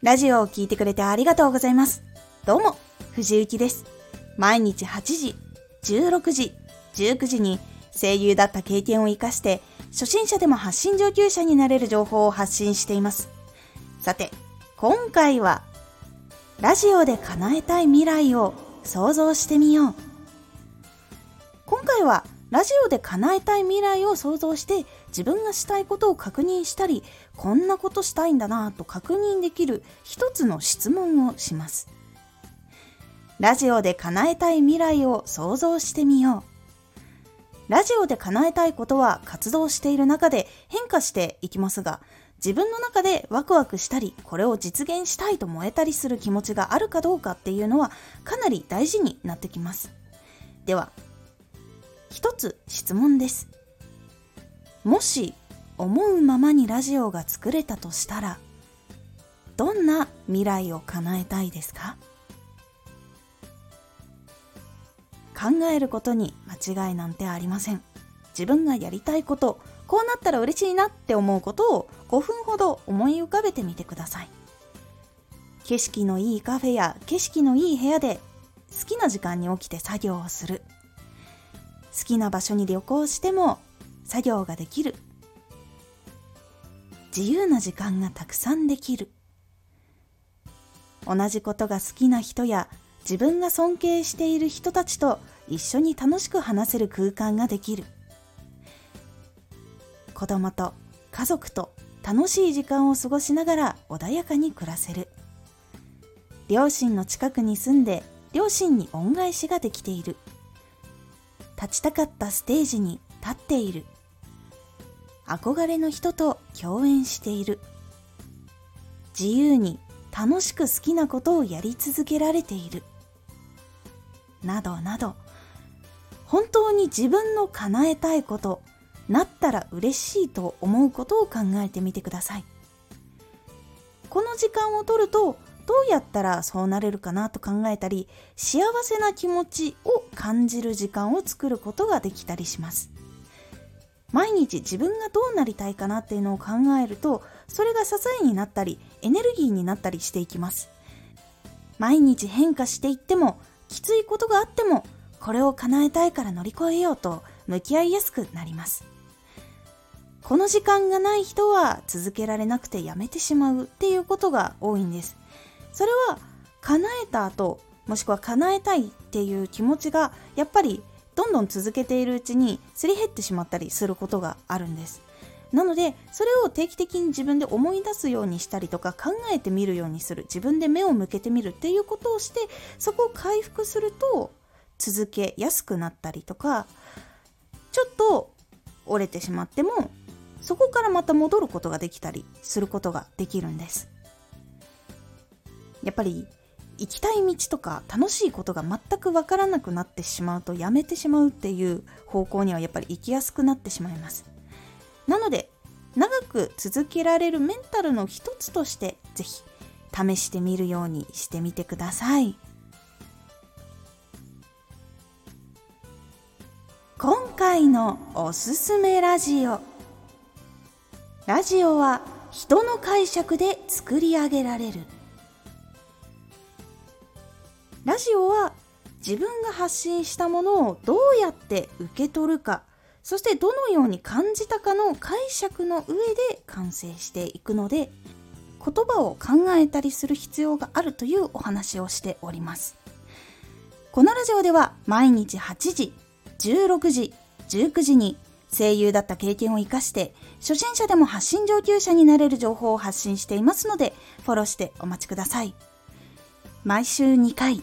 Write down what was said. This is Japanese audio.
ラジオを聴いてくれてありがとうございます。どうも、藤幸です。毎日8時、16時、19時に声優だった経験を活かして、初心者でも発信上級者になれる情報を発信しています。さて、今回は、ラジオで叶えたい未来を想像してみよう。今回はラジオで叶えたい未来を想像して自分がしたいことを確認したりこんなことしたいんだなぁと確認できる一つの質問をします。ラジオで叶えたい未来を想像してみよう。ラジオで叶えたいことは活動している中で変化していきますが自分の中でワクワクしたりこれを実現したいと燃えたりする気持ちがあるかどうかっていうのはかなり大事になってきます。では一つ質問です。もし思うままにラジオが作れたとしたら、どんな未来を叶えたいですか？考えることに間違いなんてありません。自分がやりたいこと、こうなったら嬉しいなって思うことを5分ほど思い浮かべてみてください。景色のいいカフェや景色のいい部屋で好きな時間に起きて作業をする。好きな場所に旅行しても作業ができる。自由な時間がたくさんできる。同じことが好きな人や自分が尊敬している人たちと一緒に楽しく話せる空間ができる。子供と家族と楽しい時間を過ごしながら穏やかに暮らせる。両親の近くに住んで両親に恩返しができている。立ちたかったステージに立っている。憧れの人と共演している。自由に楽しく好きなことをやり続けられている。などなど本当に自分の叶えたいことなったら嬉しいと思うことを考えてみてください。この時間を取るとどうやったらそうなれるかなと考えたり幸せな気持ちを感じる時間を作ることができたりします。毎日自分がどうなりたいかなっていうのを考えるとそれが支えになったりエネルギーになったりしていきます。毎日変化していってもきついことがあってもこれを叶えたいから乗り越えようと向き合いやすくなります。この時間がない人は続けられなくてやめてしまうっていうことが多いんです。それは叶えた後もしくは叶えたいっていう気持ちがやっぱりどんどん続けているうちにすり減ってしまったりすることがあるんです。なのでそれを定期的に自分で思い出すようにしたりとか考えてみるようにする。自分で目を向けてみるっていうことをしてそこを回復すると続けやすくなったりとかちょっと折れてしまってもそこからまた戻ることができたりすることができるんです。やっぱり行きたい道とか楽しいことが全くわからなくなってしまうとやめてしまうっていう方向にはやっぱり行きやすくなってしまいます。なので長く続けられるメンタルの一つとして是非試してみるようにしてみてください。今回のおすすめラジオ。ラジオは人の解釈で作り上げられる。ラジオは自分が発信したものをどうやって受け取るかそしてどのように感じたかの解釈の上で完成していくので言葉を考えたりする必要があるというお話をしております。このラジオでは毎日8時16時19時に声優だった経験を生かして初心者でも発信上級者になれる情報を発信していますのでフォローしてお待ちください。毎週2回